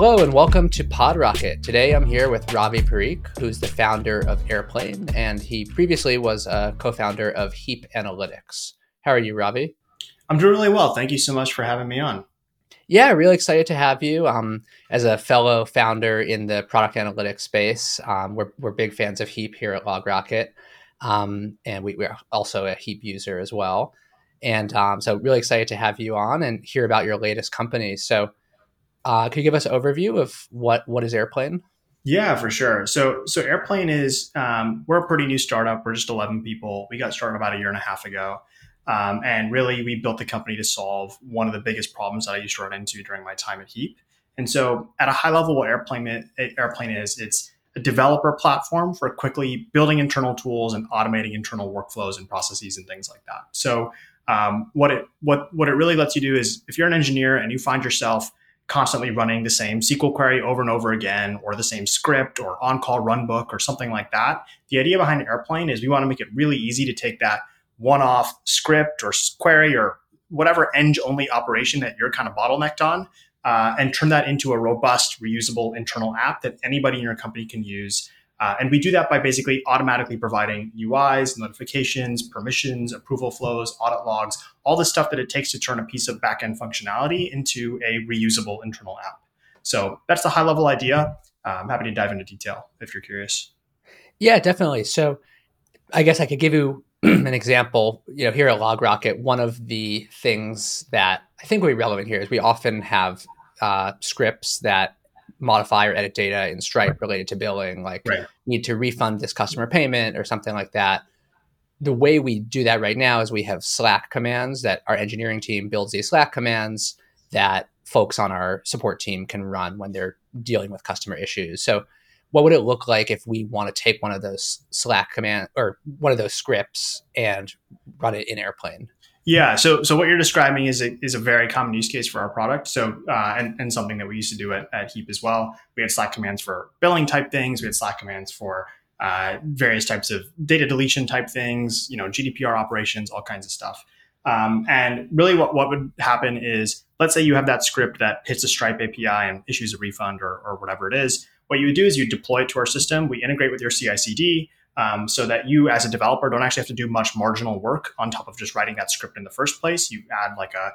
Hello and welcome to PodRocket. Today I'm here with Ravi Parikh, who's the founder of Airplane, and he previously was a co founder of Heap Analytics. How are you, Ravi? I'm doing really well. Thank you so much for having me on. Yeah, really excited to have you. Um, as a fellow founder in the product analytics space, um, we're, we're big fans of Heap here at LogRocket, um, and we, are also a Heap user as well. And um, so, really excited to have you on and hear about your latest company. So, uh, could you give us an overview of what what is Airplane? Yeah, for sure. So so Airplane is um, we're a pretty new startup. We're just 11 people. We got started about a year and a half ago. Um, and really, we built the company to solve one of the biggest problems that I used to run into during my time at Heap. And so, at a high level, what Airplane Airplane is, it's a developer platform for quickly building internal tools and automating internal workflows and processes and things like that. So, um, what it what what it really lets you do is, if you're an engineer and you find yourself constantly running the same SQL query over and over again, or the same script or on call runbook or something like that. The idea behind Airplane is we want to make it really easy to take that one off script or query or whatever eng only operation that you're kind of bottlenecked on uh, and turn that into a robust, reusable internal app that anybody in your company can use uh, and we do that by basically automatically providing UIs, notifications, permissions, approval flows, audit logs, all the stuff that it takes to turn a piece of backend functionality into a reusable internal app. So that's the high level idea. Uh, I'm happy to dive into detail if you're curious. Yeah, definitely. So I guess I could give you an example. You know, here at LogRocket, one of the things that I think would be relevant here is we often have uh, scripts that modify or edit data in Stripe related to billing, like right. need to refund this customer payment or something like that. The way we do that right now is we have Slack commands that our engineering team builds these Slack commands that folks on our support team can run when they're dealing with customer issues. So, what would it look like if we want to take one of those Slack command or one of those scripts and run it in Airplane? Yeah. So, so what you're describing is a, is a very common use case for our product. So, uh, and, and something that we used to do at, at Heap as well. We had Slack commands for billing type things. We had Slack commands for uh, various types of data deletion type things, you know, GDPR operations, all kinds of stuff. Um, and really what, what would happen is, let's say you have that script that hits a Stripe API and issues a refund or, or whatever it is. What you would do is you deploy it to our system. We integrate with your CI CD um, so that you as a developer don't actually have to do much marginal work on top of just writing that script in the first place. You add like a,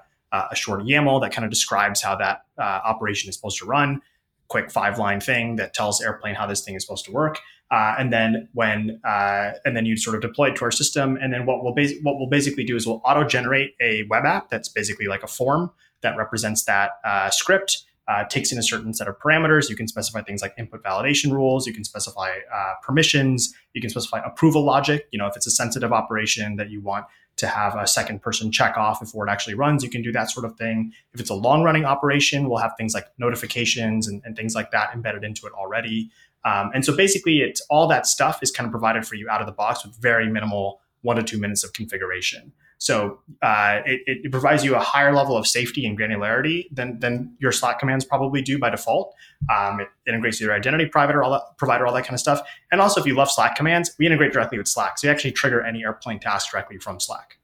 a short YAML that kind of describes how that uh, operation is supposed to run, quick five line thing that tells Airplane how this thing is supposed to work. Uh, and then when uh, and then you sort of deploy it to our system, and then what we'll bas- what we'll basically do is we'll auto generate a web app that's basically like a form that represents that uh, script uh, takes in a certain set of parameters. You can specify things like input validation rules. You can specify uh, permissions. You can specify approval logic. You know, if it's a sensitive operation that you want to have a second person check off before it actually runs, you can do that sort of thing. If it's a long running operation, we'll have things like notifications and, and thit like that embedded into it already. Um, and so basically, it's all that stuff is kind of provided for you out of the box with very minimal one to two minutes of configuration. So uh, it, it, provides you a higher level of safety and granularity than, than your Slack commands probably do by default. Um, it integrates your identity provider, all that, provider, all that kind of stuff. And also, if you love Slack commands, we integrate directly with Slack. So you actually trigger any airplane task directly from Slack.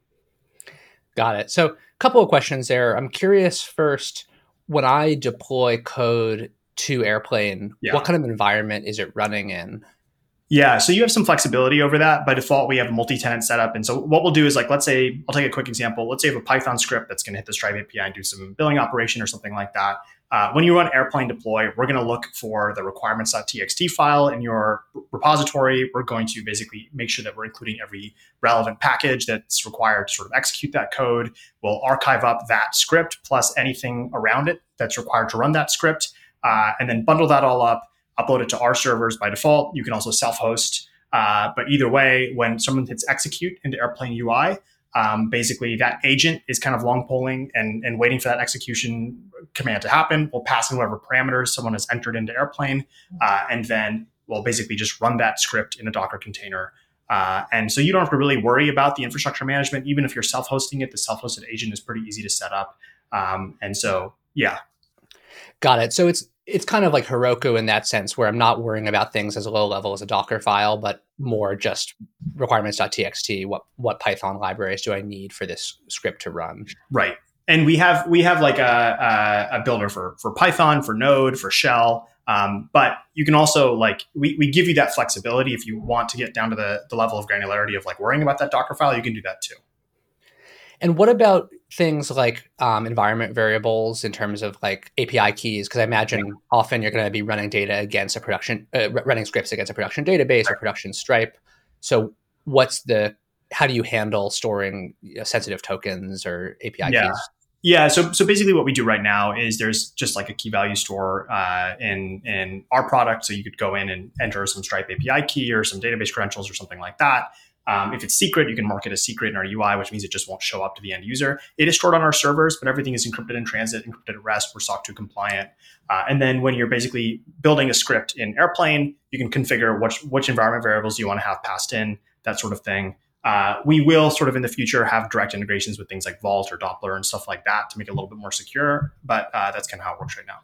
Got it. So a couple of questions there. I'm curious first, when I deploy code to Airplane, yeah. what kind of environment is it running in? Yeah, so you have some flexibility over that. By default, we have a multi-tenant setup. And so what we'll do is like, let's say, I'll take a quick example. Let's say you have a Python script that's going to hit the Stripe API and do some billing operation or something like that. Uh, when you run airplane deploy, we're going to look for the requirements.txt file in your repository. We're going to basically make sure that we're including every relevant package that's required to sort of execute that code. We'll archive up that script plus anything around it that's required to run that script, uh, and then bundle that all up upload it to our servers by default. You can also self host. Uh, but either way, when someone hits execute into Airplane UI, um, basically that agent is kind of long polling and, and waiting for that execution command to happen. We'll pass in whatever parameters someone has entered into Airplane, uh, and then we'll basically just run that script in a Docker container. Uh, and so you don't have to really worry about the infrastructure management. Even if you're self-hosting it, the self-hosted agent is pretty easy to set up. Um, and so, yeah. Got it. So it's it's kind of like Heroku in that sense, where I'm not worrying about things as low level as a Docker file, but more just requirements.txt. What what Python libraries do I need for this script to run? Right. and we have we have like a, a, a builder for for Python, for Node, for Shell. Um, but you can also like we, we give you that flexibility if you want to get down to the, the level of granularity of like worrying about that Docker file, you can do that too. And what about things like um, environment variables in terms of like API keys? Because I imagine yeah. often you're going to be running data against a production, uh, running scripts against a production database right. or production Stripe. So what's the how do you handle storing you know, sensitive tokens or API yeah. keys? Yeah, so so basically, what we do right now is there's just like a key value store uh, in in our product. So you could go in and enter some Stripe API key or some database credentials or something like that. Um, if it's secret, you can mark it as secret in our UI, which means it just won't show up to the end user. It is stored on our servers, but everything is encrypted in transit, encrypted at rest. We're SOC 2 compliant. Uh, and then when you're basically building a script in Airplane, you can configure which, which environment variables you want to have passed in, that sort of thing. Uh, we will sort of in the future have direct integrations with things like Vault or Doppler and stuff like that to make it a little bit more secure. But uh, that's kind of how it works right now.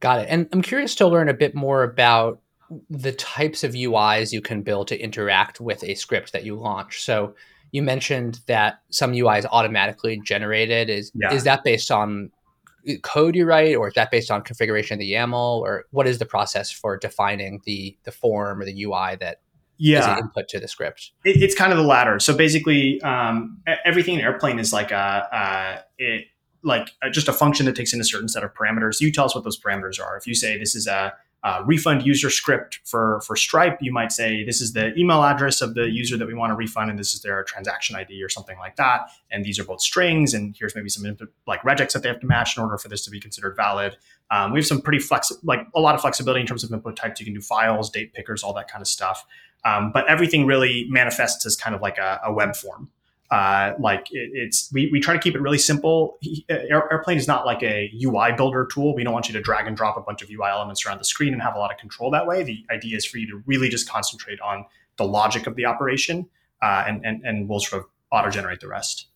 Got it. And I'm curious to learn a bit more about the types of UIs you can build to interact with a script that you launch. So you mentioned that some UI is automatically generated. Is yeah. is that based on code you write, or is that based on configuration of the YAML, or what is the process for defining the the form or the UI that yeah. input to the script? It, it's kind of the latter. So basically, um, everything in Airplane is like a, it, like a, just a function that takes in a certain set of parameters. You tell us what those parameters are. If you say this is a uh, refund user script for for Stripe, you might say this is the email address of the user that we want to refund, and this is their transaction ID or something like that. And these are both strings, and here's maybe some input, like regex that they have to match in order for this to be considered valid. Um, we have some pretty flex, like a lot of flexibility in terms of input types. You can do files, date pickers, all that kind of stuff. Um, but everything really manifests as kind of like a, a web form. Uh, like it, it's we, we try to keep it really simple. Air, Airplane is not like a UI builder tool. We don't want you to drag and drop a bunch of UI elements around the screen and have a lot of control that way. The idea is for you to really just concentrate on the logic of the operation, uh, and, and and we'll sort of auto generate the rest.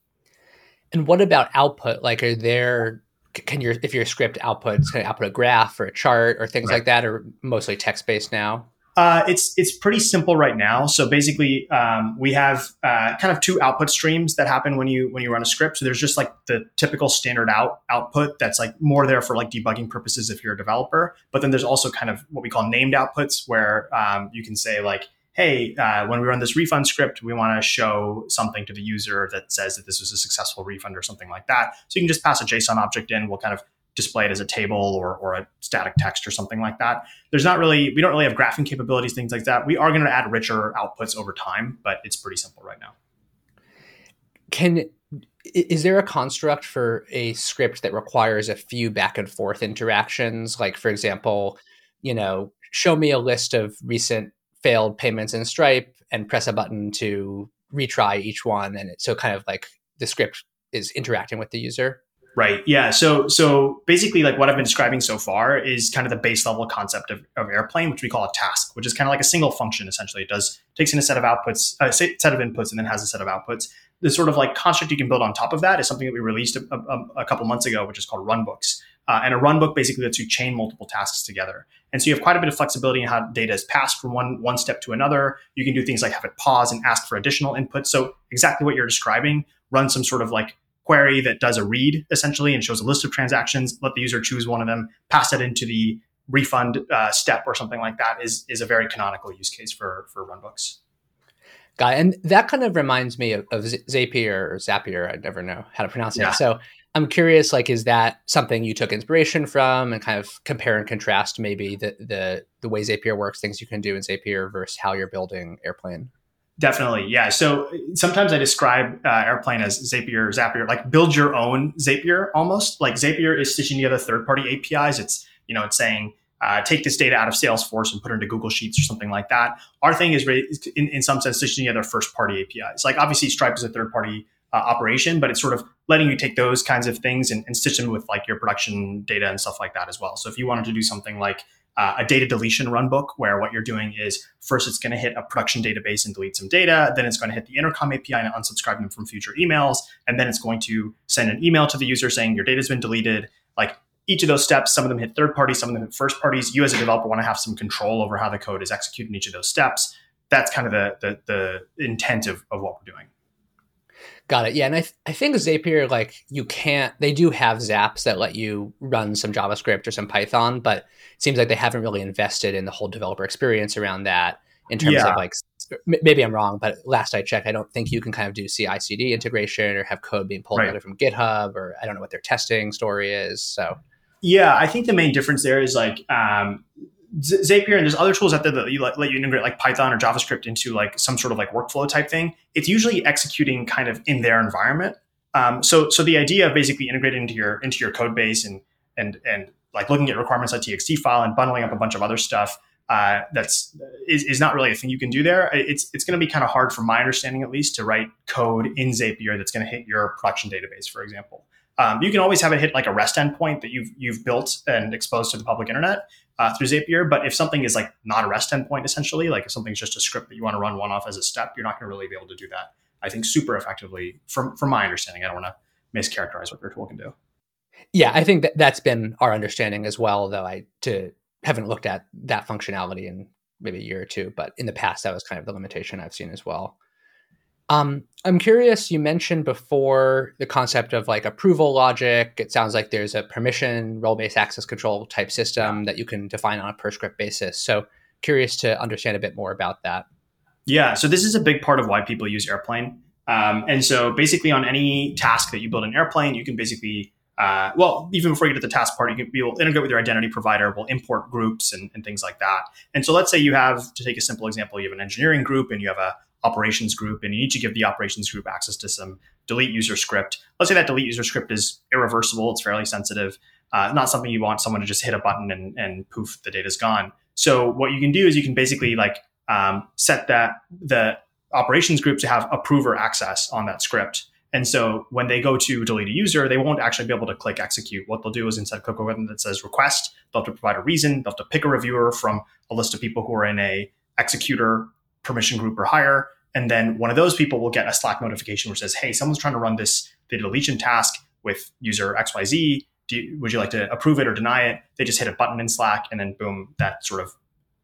And what about output? Like, are there can your if your script outputs can output a graph or a chart or things right. like that, or mostly text based now? Uh, it's it's pretty simple right now. So basically, um, we have uh, kind of two output streams that happen when you when you run a script. So there's just like the typical standard out output that's like more there for like debugging purposes if you're a developer. But then there's also kind of what we call named outputs where um, you can say like, hey, uh, when we run this refund script, we want to show something to the user that says that this was a successful refund or something like that. So you can just pass a JSON object in. We'll kind of display it as a table or, or a static text or something like that. There's not really, we don't really have graphing capabilities, things like that. We are going to add richer outputs over time, but it's pretty simple right now. Can, is there a construct for a script that requires a few back and forth interactions? Like, for example, you know, show me a list of recent failed payments in Stripe and press a button to retry each one. And it, so kind of like the script is interacting with the user. Right. Yeah. So so basically, like what I've been describing so far is kind of the base level concept of, of Airplane, which we call a task, which is kind of like a single function. Essentially, it does takes in a set of outputs, a set of inputs, and then has a set of outputs. The sort of like construct you can build on top of that is something that we released a, a, a couple months ago, which is called runbooks. Uh, and a runbook basically lets you chain multiple tasks together. And so you have quite a bit of flexibility in how data is passed from one one step to another. You can do things like have it pause and ask for additional input. So exactly what you're describing, run some sort of like query that does a read essentially and shows a list of transactions. Let the user choose one of them, pass that into the refund uh, step or something like that is is a very canonical use case for for runbooks. Got it. And that kind of reminds me of, of Zapier or Zapier. I never know how to pronounce it. Yeah. So I'm curious, like, is that something you took inspiration from, and kind of compare and contrast maybe the the the way Zapier works, things you can do in Zapier versus how you're building Airplane? Definitely, yeah. So sometimes I describe uh, Airplane as Zapier, Zapier, like build your own Zapier almost. Like Zapier is stitching together third-party APIs. It's you know it's saying uh, take this data out of Salesforce and put it into Google Sheets or something like that. Our thing is in, in some sense stitching together first-party APIs. Like obviously Stripe is a third-party uh, operation, but it's sort of letting you take those kinds of things and, and stitch them with like your production data and stuff like that as well. So if you wanted to do something like uh, a data deletion runbook where what you're doing is first it's going to hit a production database and delete some data, then it's going to hit the intercom API and unsubscribe them from future emails, and then it's going to send an email to the user saying your data's been deleted. Like each of those steps, some of them hit third parties, some of them hit first parties. You as a developer want to have some control over how the code is executed in each of those steps. That's kind of the the, the intent of, of what we're doing. Got it. Yeah, and I, th- I think Zapier, like you can't. They do have Zaps that let you run some JavaScript or some Python, but it seems like they haven't really invested in the whole developer experience around that in terms yeah. of like. Maybe I'm wrong, but last I checked, I don't think you can kind of do CI/CD integration or have code being pulled right. out from GitHub, or I don't know what their testing story is. So, yeah, I think the main difference there is like um, Zapier and there's other tools out there that you let, let, you integrate like Python or JavaScript into like some sort of like workflow type thing. It's usually executing kind of in their environment. Um, so so the idea of basically integrating into your into your code base and and and like looking at requirements.txt file and bundling up a bunch of other stuff uh, that's is, is not really a thing you can do there. It's it's going to be kind of hard, from my understanding at least, to write code in Zapier that's going to hit your production database, for example. Um, you can always have it hit like a REST endpoint that you've you've built and exposed to the public internet uh, through Zapier. But if something is like not a REST endpoint, essentially, like if something's just a script that you want to run one off as a step, you're not going to really be able to do that. I think super effectively, from from my understanding. I don't want to mischaracterize what your tool can do. Yeah, I think that that's been our understanding as well. Though I to haven't looked at that functionality in maybe a year or two, but in the past that was kind of the limitation I've seen as well. Um, I'm curious, you mentioned before the concept of like approval logic. It sounds like there's a permission role based access control type system that you can define on a per script basis. So, curious to understand a bit more about that. Yeah, so this is a big part of why people use Airplane. Um, and so, basically, on any task that you build in Airplane, you can basically uh, well, even before you get to the task part, you can be able to integrate with your identity provider. We'll import groups and, and, things like that. And so let's say you have, to take a simple example, you have an engineering group and you have a operations group and you need to give the operations group access to some delete user script. Let's say that delete user script is irreversible, it's fairly sensitive, uh, not something you want someone to just hit a button and, and poof, the data's gone. So what you can do is you can basically like um, set that the operations group to have approver access on that script. And so when they go to delete a user, they won't actually be able to click execute. What they'll do is instead click a button that says request, they'll have to provide a reason, they'll have to pick a reviewer from a list of people who are in a executor permission group or higher. And then one of those people will get a Slack notification which says, hey, someone's trying to run this data deletion task with user XYZ. You, would you like to approve it or deny it? They just hit a button in Slack and then boom, that sort of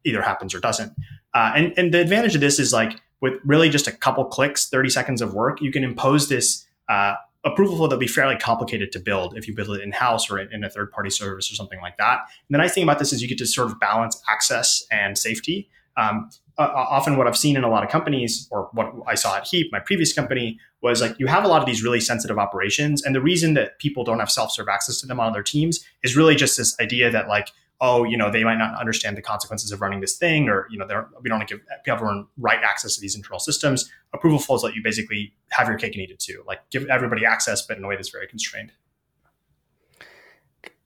either happens or doesn't. Uh, and, and the advantage of this is like with really just a couple clicks, 30 seconds of work, you can impose this uh, approval flow that'll be fairly complicated to build if you build it in house or in, a third party service or something like that. And the nice thing about this is you get to sort of balance access and safety. Um, uh, often what I've seen in a lot of companies, or what I saw at Heap, my previous company, was like you have a lot of these really sensitive operations, and the reason that people don't have self-serve access to them on their teams is really just this idea that like, oh, you know, they might not understand the consequences of running this thing, or you know, we don't give everyone right access to these internal systems. Approval flows let you basically have your cake and eat it too, like give everybody access, but in a way that's very constrained.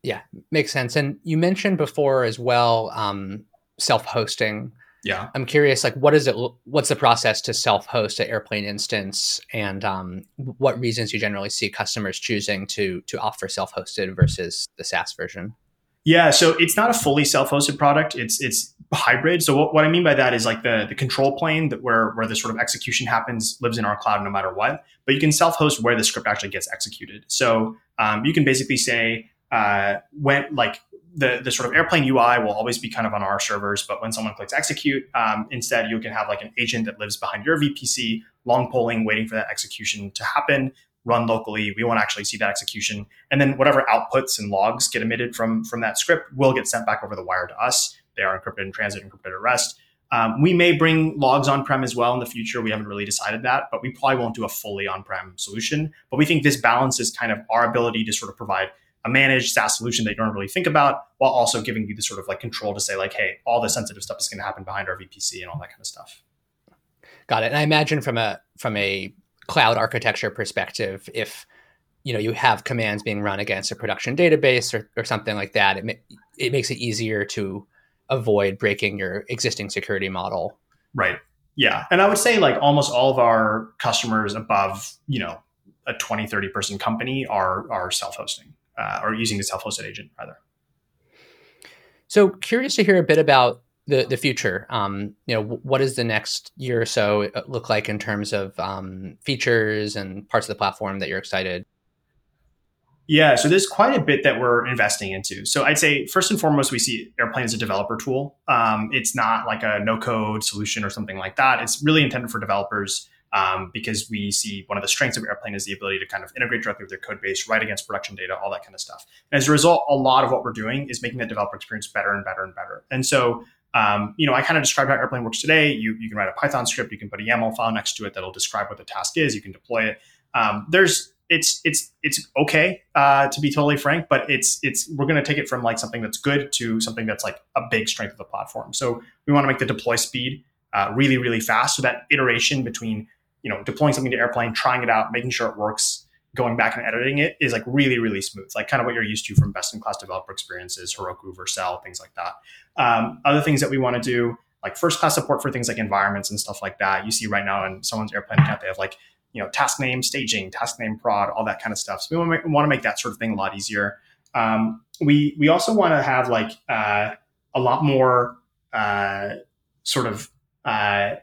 Yeah, makes sense. And you mentioned before as well um, self-hosting yeah. I'm curious like what is it what's the process to self-host an airplane instance? And um, what reasons you generally see customers choosing to to offer self-hosted versus the saas version? Yeah so it's not a fully self-hosted product. It's it's hybrid. So what, what i mean by that is like the the control plane that where where the sort of execution happens lives in our cloud no matter what but you can self-host where the script actually gets executed. So um, you can basically say uh, when like the, the sort of airplane UI will always be kind of on our servers, but when someone clicks execute, um, instead you can have like an agent that lives behind your VPC, long polling, waiting for that execution to happen, run locally. We won't actually see that execution, and then whatever outputs and logs get emitted from from that script will get sent back over the wire to us. They are encrypted in transit, encrypted at rest. Um, we may bring logs on prem as well in the future. We haven't really decided that, but we probably won't do a fully on prem solution. But we think this balances kind of our ability to sort of provide a managed SaaS solution that you don't really think about, while also giving you the sort of like control to say like, hey, all the sensitive stuff is going to happen behind our VPC and all that kind of stuff. Got it. And I imagine from a from a cloud architecture perspective, if you know you have commands being run against a production database or, or something like that, it ma- it makes it easier to avoid breaking your existing security model. Right. Yeah. And I would say like almost all of our customers above, you know, a 20, 30 person company are are self-hosting uh, or using the self-hosted agent rather. So curious to hear a bit about the the future. Um, you know, what does the next year or so uh, look like in terms of um, features and parts of the platform that you're excited? Yeah, so there's quite a bit that we're investing into. So I'd say first and foremost, we see Airplane as a developer tool. Um, it's not like a no code solution or something like that. It's really intended for developers um, because we see one of the strengths of Airplane is the ability to kind of integrate directly with their code base, write against production data, all that kind of stuff. And as a result, a lot of what we're doing is making the developer experience better and better and better. And so, um, you know, I kind of described how Airplane works today. You, you can write a Python script, you can put a YAML file next to it that'll describe what the task is, you can deploy it. Um, there's it's it's it's okay uh, to be totally frank, but it's it's we're going to take it from like something that's good to something that's like a big strength of the platform. So we want to make the deploy speed uh, really really fast, so that iteration between you know deploying something to airplane, trying it out, making sure it works, going back and editing it is like really really smooth, like kind of what you're used to from best in class developer experiences, Heroku, Vercel, things like that. Um, other things that we want to do like first class support for things like environments and stuff like that. You see right now in someone's airplane account, they have like you know, task name staging, task name prod, all that kind of stuff. So we want to make, that sort of thing a lot easier. Um, we we also want to have like uh, a lot more uh, sort of uh,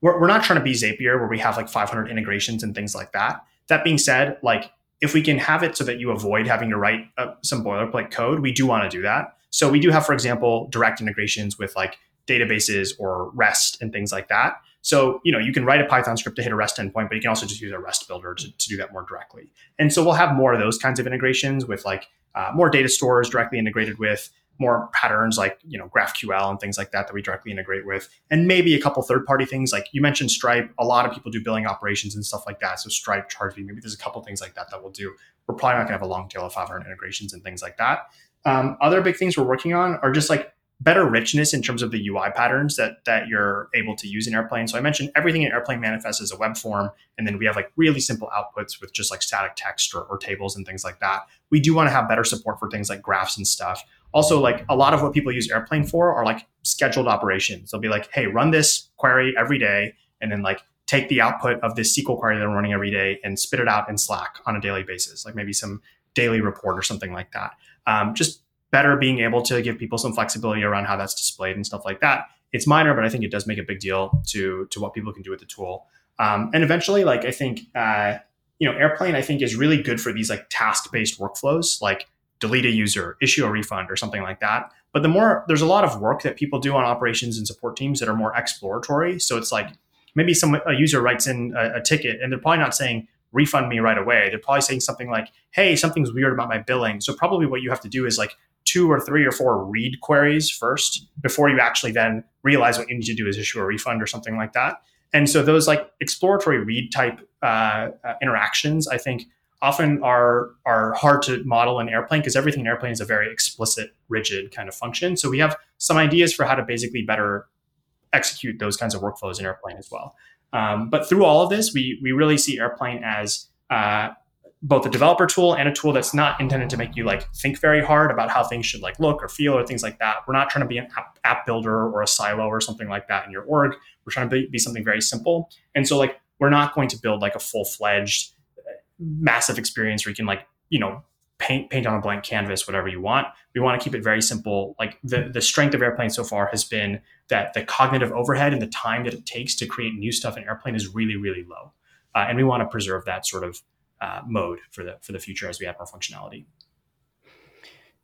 we're, we're not trying to be Zapier where we have like 500 integrations and things like that. That being said, like if we can have it so that you avoid having to write uh, some boilerplate code, we do want to do that. So we do have, for example, direct integrations with like databases or REST and things like that. So, you know, you can write a Python script to hit a REST endpoint, but you can also just use a REST builder to, to do that more directly. And so we'll have more of those kinds of integrations with like uh, more data stores directly integrated with more patterns like, you know, GraphQL and things like that that we directly integrate with. And maybe a couple third party things like you mentioned Stripe. A lot of people do billing operations and stuff like that. So Stripe, ChargeBee, maybe there's a couple things like that that we'll do. We're probably not going to have a long tail of 500 integrations and things like that. Um, other big things we're working on are just like better richness in terms of the UI patterns that that you're able to use in Airplane. So I mentioned everything in Airplane manifests as a web form, and then we have like really simple outputs with just like static text or, or tables and things like that. We do want to have better support for things like graphs and stuff. Also, like a lot of what people use Airplane for are like scheduled operations. They'll be like, hey, run this query every day, and then like take the output of this SQL query that I'm running every day and spit it out in Slack on a daily basis, like maybe some daily report or something like that. Um, just better being able to give people some flexibility around how that's displayed and stuff like that. It's minor, but I think it does make a big deal to to what people can do with the tool. Um, and eventually, like I think, uh, you know, Airplane I think is really good for these like task based workflows, like delete a user, issue a refund, or something like that. But the more there's a lot of work that people do on operations and support teams that are more exploratory. So it's like maybe some a user writes in a, a ticket and they're probably not saying refund me right away. They're probably saying something like, "Hey, something's weird about my billing." So probably what you have to do is like two or three or four read queries first before you actually then realize what you need to do is issue a refund or something like that. And so those like exploratory read type uh, uh, interactions, I think, often are are hard to model in airplane because everything in airplane is a very explicit, rigid kind of function. So we have some ideas for how to basically better execute those kinds of workflows in airplane as well. Um, but through all of this, we we really see airplane as uh, both a developer tool and a tool that's not intended to make you like think very hard about how things should like look or feel or things like that. We're not trying to be an app, app builder or a silo or something like that in your org. We're trying to be, be something very simple. And so like we're not going to build like a full fledged massive experience where you can like you know paint paint on a blank canvas whatever you want. We want to keep it very simple. Like the the strength of Airplane so far has been that the cognitive overhead and the time that it takes to create new stuff in Airplane is really really low, uh, and we want to preserve that sort of uh, mode for the for the future as we add more functionality.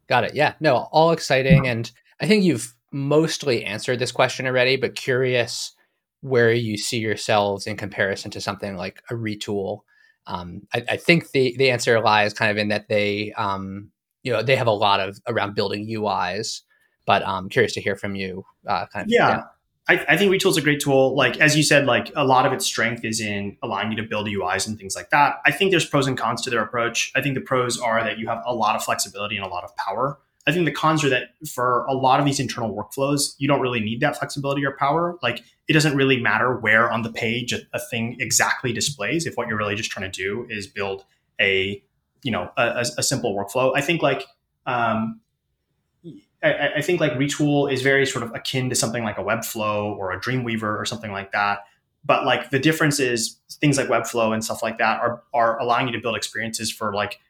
Got it. Yeah. No, all exciting, and I think you've mostly answered this question already. But curious where you see yourselves in comparison to something like a retool. Um, I, I, think the the answer lies kind of in that they um, you know they have a lot of around building UIs. But I'm um, curious to hear from you. Uh, kind of, yeah. yeah. I, I think Retool is a great tool. Like as you said, like a lot of its strength is in allowing you to build UIs and things like that. I think there's pros and cons to their approach. I think the pros are that you have a lot of flexibility and a lot of power. I think the cons are that for a lot of these internal workflows, you don't really need that flexibility or power. Like it doesn't really matter where on the page a, a thing exactly displays if what you're really just trying to do is build a you know a, a simple workflow. I think like um, I, I, think like Retool is very sort of akin to something like a Webflow or a Dreamweaver or something like that. But like the difference is things like Webflow and stuff like that are are allowing you to build experiences for like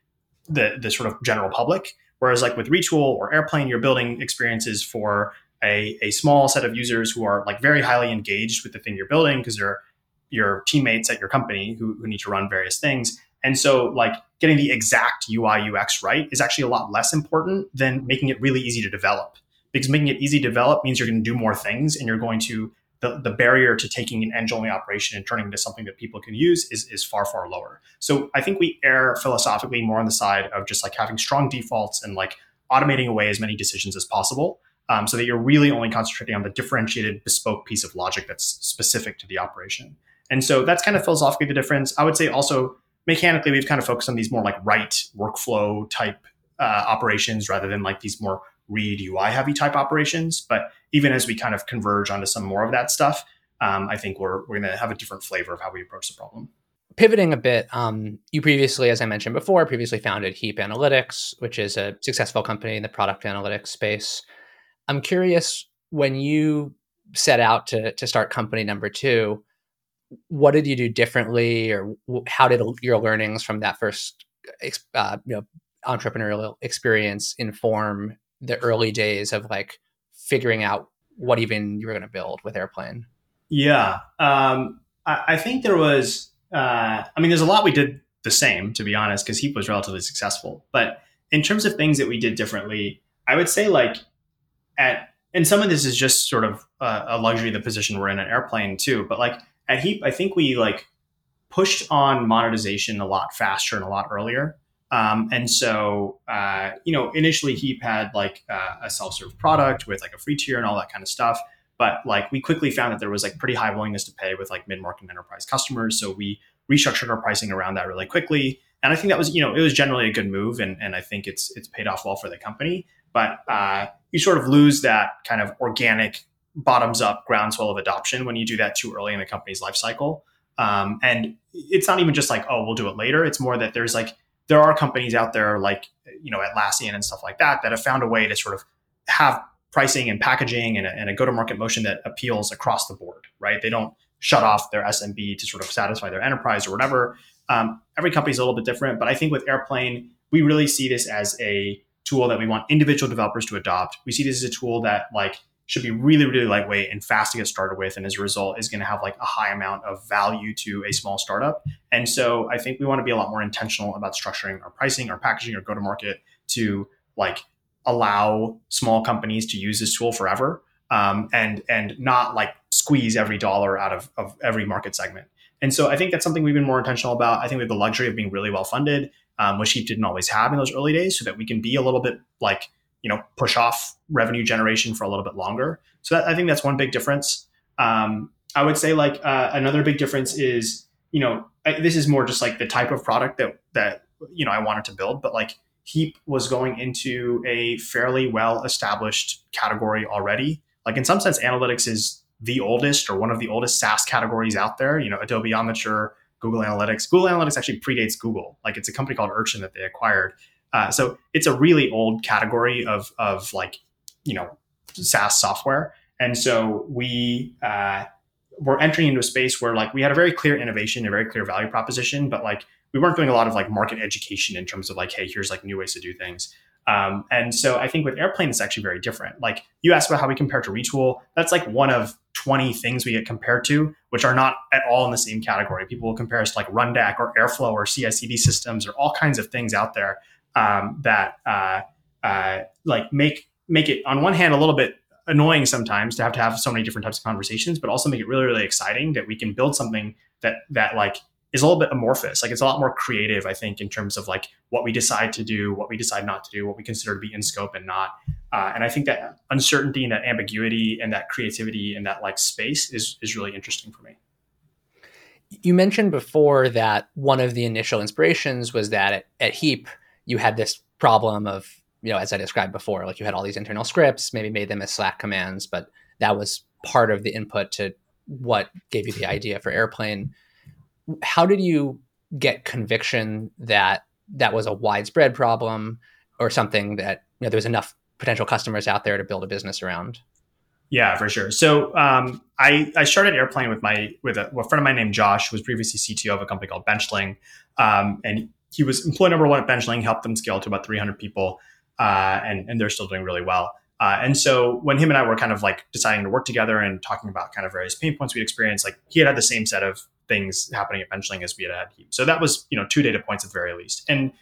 the the sort of general public. Whereas like with Retool or Airplane, you're building experiences for a, a small set of users who are like very highly engaged with the thing you're building because they're your teammates at your company who, who need to run various things. And so, like, getting the exact UI UX right is actually a lot less important than making it really easy to develop. Because making it easy to develop means you're going to do more things and you're going to, the, the barrier to taking an engine only operation and turning it into something that people can use is, is far, far lower. So I think we err philosophically more on the side of just like having strong defaults and like automating away as many decisions as possible. Um, so that you're really only concentrating on the differentiated bespoke piece of logic that's specific to the operation. And so that's kind of philosophically the difference. I would say also mechanically, we've kind of focused on these more like write workflow type uh, operations rather than like these more read UI heavy type operations. But even as we kind of converge onto some more of that stuff, um, I think we're, we're going to have a different flavor of how we approach the problem. Pivoting a bit, um, you previously, as I mentioned before, previously founded Heap Analytics, which is a successful company in the product analytics space. I'm curious when you set out to, to start company number two, what did you do differently or how did your learnings from that first uh, you know entrepreneurial experience inform the early days of like figuring out what even you were going to build with airplane? Yeah um, I, I, think there was uh, i mean there's a lot we did the same to be honest because heap was relatively successful. But in terms of things that we did differently i would say like at and some of this is just sort of a, luxury the position we're in an airplane too but like at heap i think we like pushed on monetization a lot faster and a lot earlier um, and so, uh, you know, initially Heap had like uh, a self-serve product with like a free tier and all that kind of stuff. But like we quickly found that there was like pretty high willingness to pay with like mid-market enterprise customers. So we restructured our pricing around that really quickly. And I think that was, you know, it was generally a good move. And, and I think it's, it's paid off well for the company. But uh, you sort of lose that kind of organic bottoms up groundswell of adoption when you do that too early in the company's life cycle. Um, and it's not even just like, oh, we'll do it later. It's more that there's like, there are companies out there like you know Atlassian and stuff like that that have found a way to sort of have pricing and packaging and a, and a go-to-market motion that appeals across the board, right? They don't shut off their SMB to sort of satisfy their enterprise or whatever. Um, every company is a little bit different, but I think with Airplane, we really see this as a tool that we want individual developers to adopt. We see this as a tool that like should be really, really lightweight and fast to get started with. And as a result, is going to have like a high amount of value to a small startup. And so I think we want to be a lot more intentional about structuring our pricing, our packaging, our go to market to like allow small companies to use this tool forever um, and and not like squeeze every dollar out of, of every market segment. And so I think that's something we've been more intentional about. I think we have the luxury of being really well funded, um, which Heap didn't always have in those early days, so that we can be a little bit like you know push off revenue generation for a little bit longer. So that, I think that's one big difference. Um, I would say like uh, another big difference is you know I, this is more just like the type of product that that you know I wanted to build, but like Heap was going into a fairly well established category already. Like in some sense, analytics is the oldest or one of the oldest SaaS categories out there. You know, Adobe Omniture, Google Analytics. Google Analytics actually predates Google. Like it's a company called Urchin that they acquired. Uh, so it's a really old category of of like you know SaaS software, and so we uh, were entering into a space where like we had a very clear innovation, a very clear value proposition, but like we weren't doing a lot of like market education in terms of like, hey, here's like new ways to do things. Um, and so I think with Airplane, it's actually very different. Like you asked about how we compare to Retool, that's like one of 20 things we get compared to, which are not at all in the same category. People will compare us to like Rundeck or Airflow or CI/CD systems or all kinds of things out there um, that uh, uh, like make make it on one hand a little bit annoying sometimes to have to have so many different types of conversations, but also make it really really exciting that we can build something that that like is a little bit amorphous. Like it's a lot more creative, I think, in terms of like what we decide to do, what we decide not to do, what we consider to be in scope and not. Uh, and I think that uncertainty and that ambiguity and that creativity and that like space is is really interesting for me. You mentioned before that one of the initial inspirations was that at, at Heap you had this problem of you know as i described before like you had all these internal scripts maybe made them as slack commands but that was part of the input to what gave you the idea for airplane. How did you get conviction that that was a widespread problem or something that you know there was enough potential customers out there to build a business around? Yeah, for sure. So um, I, I started Airplane with my with a, a, friend of mine named Josh, who was previously CTO of a company called Benchling, um, and he was employee number one at Benchling, helped them scale to about 300 people, uh, and and they're still doing really well. Uh, and so when him and I were kind of like deciding to work together and talking about kind of various pain points we'd experienced, like he had had the same set of things happening at Benchling as we had had. So that was you know two data points at the very least. And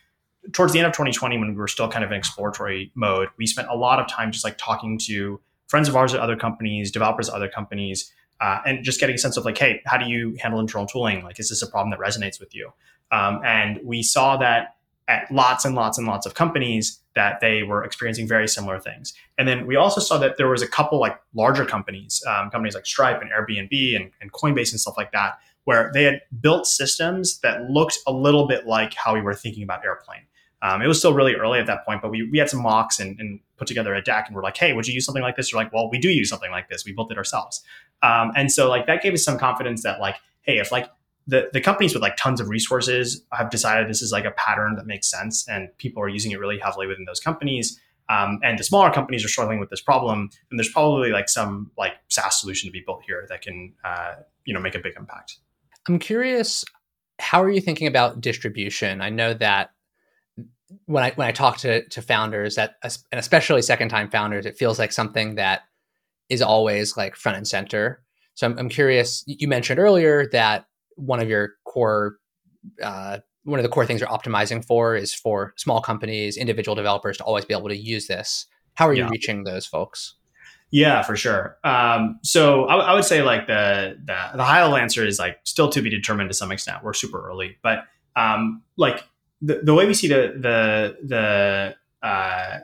towards the end of 2020, when we were still kind of in exploratory mode, we spent a lot of time just like talking to friends of ours at other companies, developers at other companies, uh, and just getting a sense of like, hey, how do you handle internal tooling? Like, is this a problem that resonates with you? Um, and we saw that at lots and lots and lots of companies that they were experiencing very similar things. And then we also saw that there was a couple like larger companies, um, companies like Stripe and Airbnb and, and Coinbase and stuff like that, where they had built systems that looked a little bit like how we were thinking about Airplane. Um, it was still really early at that point, but we, we had some mocks and, and, put together a deck and we're like, hey, would you use something like this? You're like, well, we do use something like this. We built it ourselves. Um, and so like that gave us some confidence that like, hey, if like the, the companies with like tons of resources have decided this is like a pattern that makes sense and people are using it really heavily within those companies, um, and the smaller companies are struggling with this problem, and there's probably like some like SaaS solution to be built here that can uh, you know make a big impact. I'm curious, how are you thinking about distribution? I know that when I when I talk to to founders that and especially second time founders, it feels like something that is always like front and center. So I'm, I'm curious. You mentioned earlier that one of your core uh, one of the core things you're optimizing for is for small companies, individual developers to always be able to use this. How are you yeah. reaching those folks? Yeah, for sure. Um, so I, I, would say like the, the the high level answer is like still to be determined to some extent. We're super early, but um, like the, the way we see the the the uh,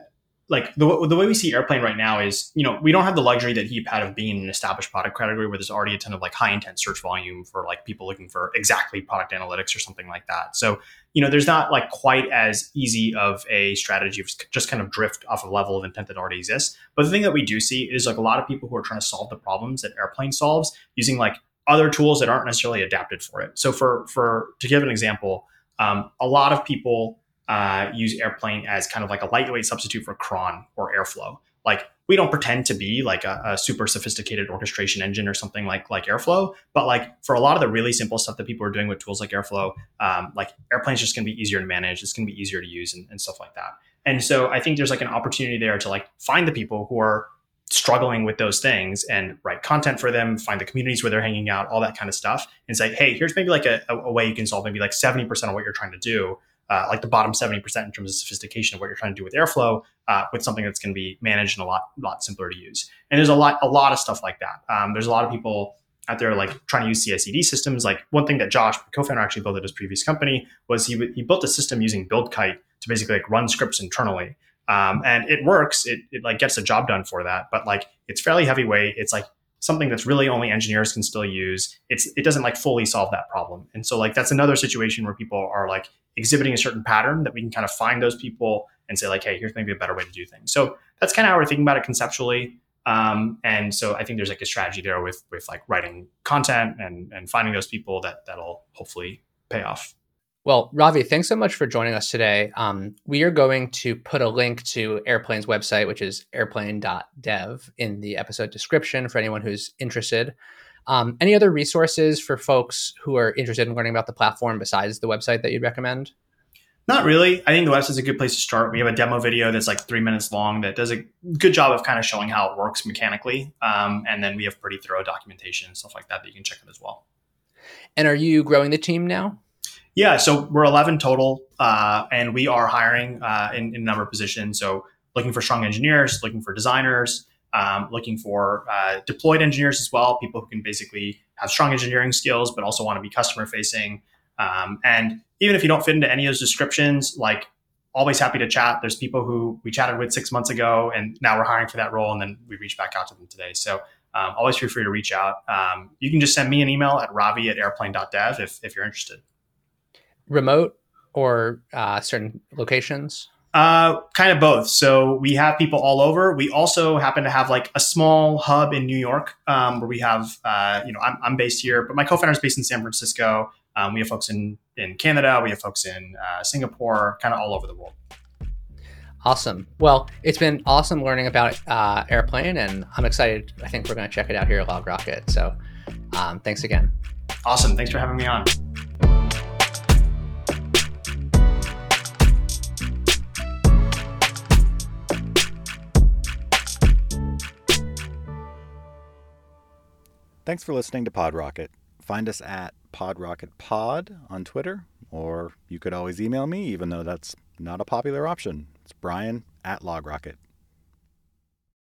like the, the way we see airplane right now is you know we don't have the luxury that heap had of being an established product category where there's already a ton of like high intent search volume for like people looking for exactly product analytics or something like that. So you know there's not like quite as easy of a strategy of just kind of drift off a level of intent that already exists. But the thing that we do see is like a lot of people who are trying to solve the problems that airplane solves using like other tools that aren't necessarily adapted for it. So for for to give an example um, a lot of people uh, use Airplane as kind of like a lightweight substitute for cron or Airflow. Like we don't pretend to be like a, a, super sophisticated orchestration engine or something like like Airflow, but like for a lot of the really simple stuff that people are doing with tools like Airflow, um, like Airplane is just going to be easier to manage. It's going to be easier to use and, and stuff like that. And so I think there's like an opportunity there to like find the people who are struggling with those things and write content for them, find the communities where they're hanging out, all that kind of stuff, and say, hey, here's maybe like a, a way you can solve maybe like 70% of what you're trying to do uh, like the bottom 70% in terms of sophistication of what you're trying to do with airflow uh, with something that's going to be managed and a lot lot simpler to use and there's a lot a lot of stuff like that um, there's a lot of people out there like trying to use CI/CD systems. Like one thing that Josh, co-founder, actually built at his previous company was he he built a system using BuildKite to basically like run scripts internally, um, and it works. It, it like gets the job done for that, but like it's fairly heavyweight. It's like something that's really only engineers can still use. It's it doesn't like fully solve that problem. And so like that's another situation where people are like exhibiting a certain pattern that we can kind of find those people and say like, hey, here's maybe a better way to do things. So that's kind of how we're thinking about it conceptually. Um, and so I think there's like a strategy there with with like writing content and and finding those people that that'll hopefully pay off. Well, Ravi, thanks so much for joining us today. Um, we are going to put a link to Airplane's website, which is airplane.dev, in the episode description for anyone who's interested. Um, any other resources for folks who are interested in learning about the platform besides the website that you'd recommend? Not really. I think the website's a good place to start. We have a demo video that's like three minutes long that does a good job of kind of showing how it works mechanically. Um, and then we have pretty thorough documentation and stuff like that that you can check out as well. And are you growing the team now? Yeah, so we're 11 total, uh, and we are hiring uh, in, in, a number of positions. So looking for strong engineers, looking for designers, um, looking for uh, deployed engineers as well, people who can basically have strong engineering skills, but also want to be customer facing. Um, and even if you don't fit into any of those descriptions, like always happy to chat. There's people who we chatted with six months ago, and now we're hiring for that role, and then we reach back out to them today. So um, always feel free to reach out. Um, you can just send me an email at ravi at airplane.dev if, if you're interested remote or uh, certain locations? Uh, kind of both. So we have people all over. We also happen to have like a small hub in New York um, where we have, uh, you know, I'm, I'm, based here, but my co-founder is based in San Francisco. Um, we have folks in in Canada. We have folks in uh, Singapore, kind of all over the world. Awesome. Well, it's been awesome learning about uh, Airplane, and I'm excited. I think we're going to check it out here at LogRocket. So, um, thanks again. Awesome. Thanks for having me on. Thanks for listening to PodRocket. Find us at PodRocketPod on Twitter, or you could always email me, even though that's not a popular option. It's Brian at LogRocket.